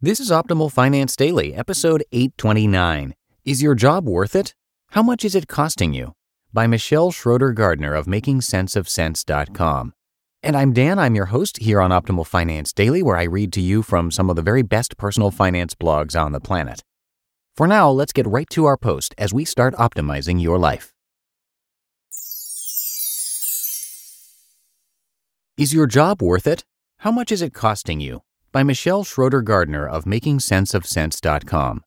This is Optimal Finance Daily, episode 829. Is your job worth it? How much is it costing you? By Michelle Schroeder Gardner of MakingSenseOfCents.com. And I'm Dan, I'm your host here on Optimal Finance Daily, where I read to you from some of the very best personal finance blogs on the planet. For now, let's get right to our post as we start optimizing your life. Is your job worth it? How much is it costing you? By Michelle Schroeder Gardner of MakingSenseOfCents.com.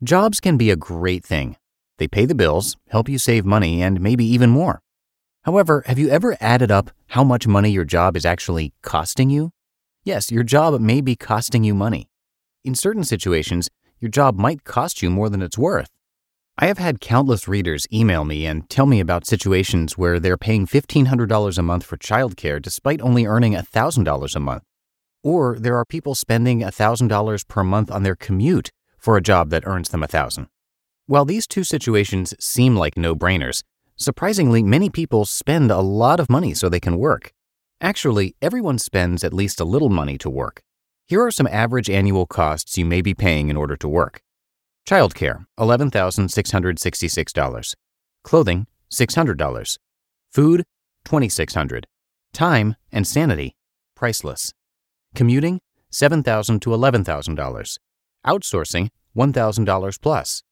Jobs can be a great thing. They pay the bills, help you save money, and maybe even more. However, have you ever added up how much money your job is actually costing you? Yes, your job may be costing you money. In certain situations, your job might cost you more than it's worth. I have had countless readers email me and tell me about situations where they're paying $1,500 a month for childcare despite only earning $1,000 a month. Or there are people spending $1,000 per month on their commute for a job that earns them 1000 While these two situations seem like no brainers, surprisingly, many people spend a lot of money so they can work. Actually, everyone spends at least a little money to work. Here are some average annual costs you may be paying in order to work. Childcare, $11,666. Clothing, $600. Food, 2,600. Time and sanity, priceless. Commuting, $7,000 to $11,000. Outsourcing, $1,000 plus.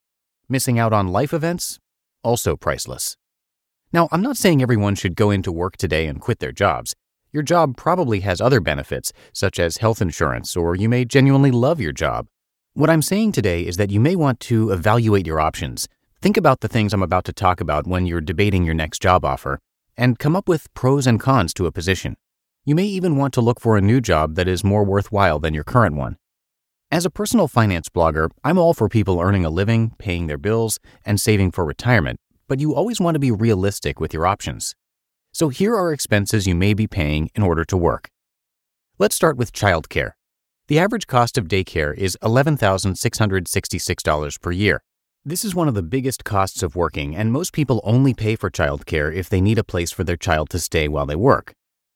Missing out on life events, also priceless. Now, I'm not saying everyone should go into work today and quit their jobs. Your job probably has other benefits, such as health insurance, or you may genuinely love your job. What I'm saying today is that you may want to evaluate your options. Think about the things I'm about to talk about when you're debating your next job offer, and come up with pros and cons to a position. You may even want to look for a new job that is more worthwhile than your current one. As a personal finance blogger, I'm all for people earning a living, paying their bills, and saving for retirement, but you always want to be realistic with your options. So here are expenses you may be paying in order to work. Let's start with childcare. The average cost of daycare is $11,666 per year. This is one of the biggest costs of working, and most people only pay for childcare if they need a place for their child to stay while they work.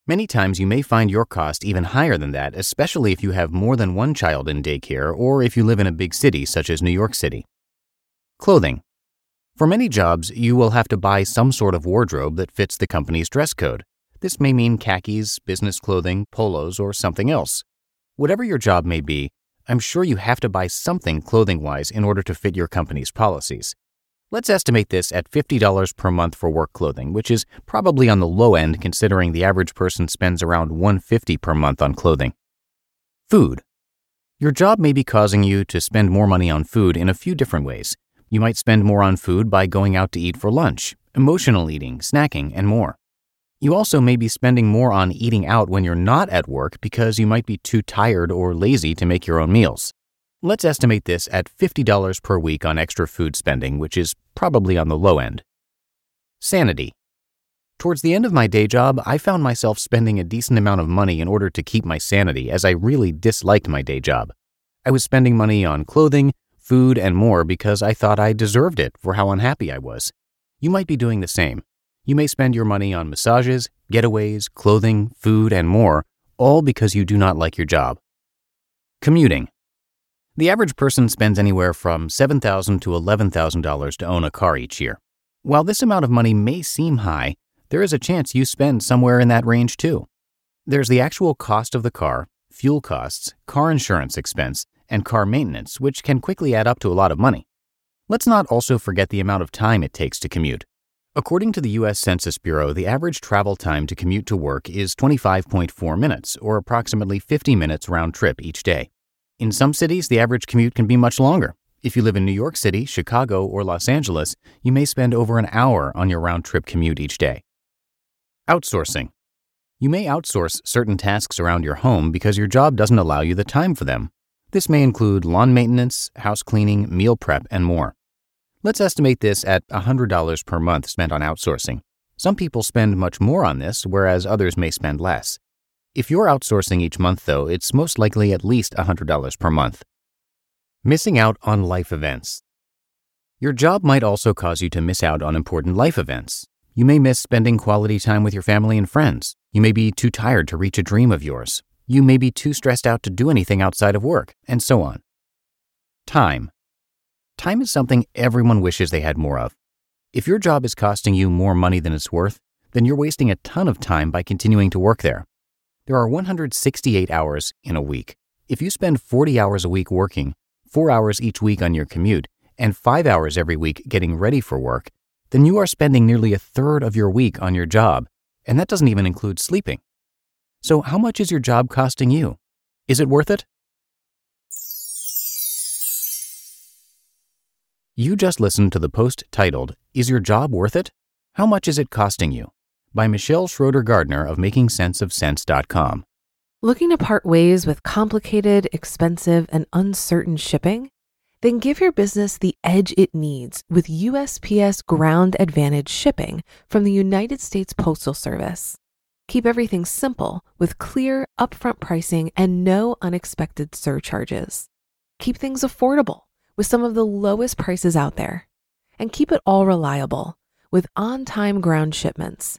Many times you may find your cost even higher than that, especially if you have more than one child in daycare or if you live in a big city such as New York City. Clothing. For many jobs, you will have to buy some sort of wardrobe that fits the company's dress code. This may mean khakis, business clothing, polos, or something else. Whatever your job may be, I'm sure you have to buy something clothing wise in order to fit your company's policies. Let's estimate this at $50 per month for work clothing, which is probably on the low end considering the average person spends around 150 per month on clothing. Food. Your job may be causing you to spend more money on food in a few different ways. You might spend more on food by going out to eat for lunch, emotional eating, snacking, and more. You also may be spending more on eating out when you're not at work because you might be too tired or lazy to make your own meals. Let's estimate this at $50 per week on extra food spending, which is probably on the low end. Sanity. Towards the end of my day job, I found myself spending a decent amount of money in order to keep my sanity as I really disliked my day job. I was spending money on clothing, food, and more because I thought I deserved it for how unhappy I was. You might be doing the same. You may spend your money on massages, getaways, clothing, food, and more, all because you do not like your job. Commuting. The average person spends anywhere from 7,000 to $11,000 to own a car each year. While this amount of money may seem high, there is a chance you spend somewhere in that range too. There's the actual cost of the car, fuel costs, car insurance expense, and car maintenance, which can quickly add up to a lot of money. Let's not also forget the amount of time it takes to commute. According to the U.S. Census Bureau, the average travel time to commute to work is 25.4 minutes, or approximately 50 minutes round trip each day. In some cities, the average commute can be much longer. If you live in New York City, Chicago, or Los Angeles, you may spend over an hour on your round trip commute each day. Outsourcing. You may outsource certain tasks around your home because your job doesn't allow you the time for them. This may include lawn maintenance, house cleaning, meal prep, and more. Let's estimate this at $100 per month spent on outsourcing. Some people spend much more on this, whereas others may spend less. If you're outsourcing each month, though, it's most likely at least $100 per month. Missing out on life events. Your job might also cause you to miss out on important life events. You may miss spending quality time with your family and friends. You may be too tired to reach a dream of yours. You may be too stressed out to do anything outside of work, and so on. Time. Time is something everyone wishes they had more of. If your job is costing you more money than it's worth, then you're wasting a ton of time by continuing to work there. There are 168 hours in a week. If you spend 40 hours a week working, 4 hours each week on your commute, and 5 hours every week getting ready for work, then you are spending nearly a third of your week on your job, and that doesn't even include sleeping. So, how much is your job costing you? Is it worth it? You just listened to the post titled, Is Your Job Worth It? How Much Is It Costing You? By Michelle Schroeder Gardner of MakingSenseOfCents.com. Looking to part ways with complicated, expensive, and uncertain shipping? Then give your business the edge it needs with USPS Ground Advantage shipping from the United States Postal Service. Keep everything simple with clear, upfront pricing and no unexpected surcharges. Keep things affordable with some of the lowest prices out there. And keep it all reliable with on time ground shipments.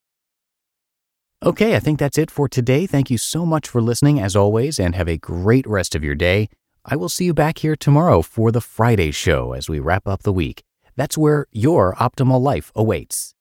Okay, I think that's it for today. Thank you so much for listening as always, and have a great rest of your day. I will see you back here tomorrow for the Friday show as we wrap up the week. That's where your optimal life awaits.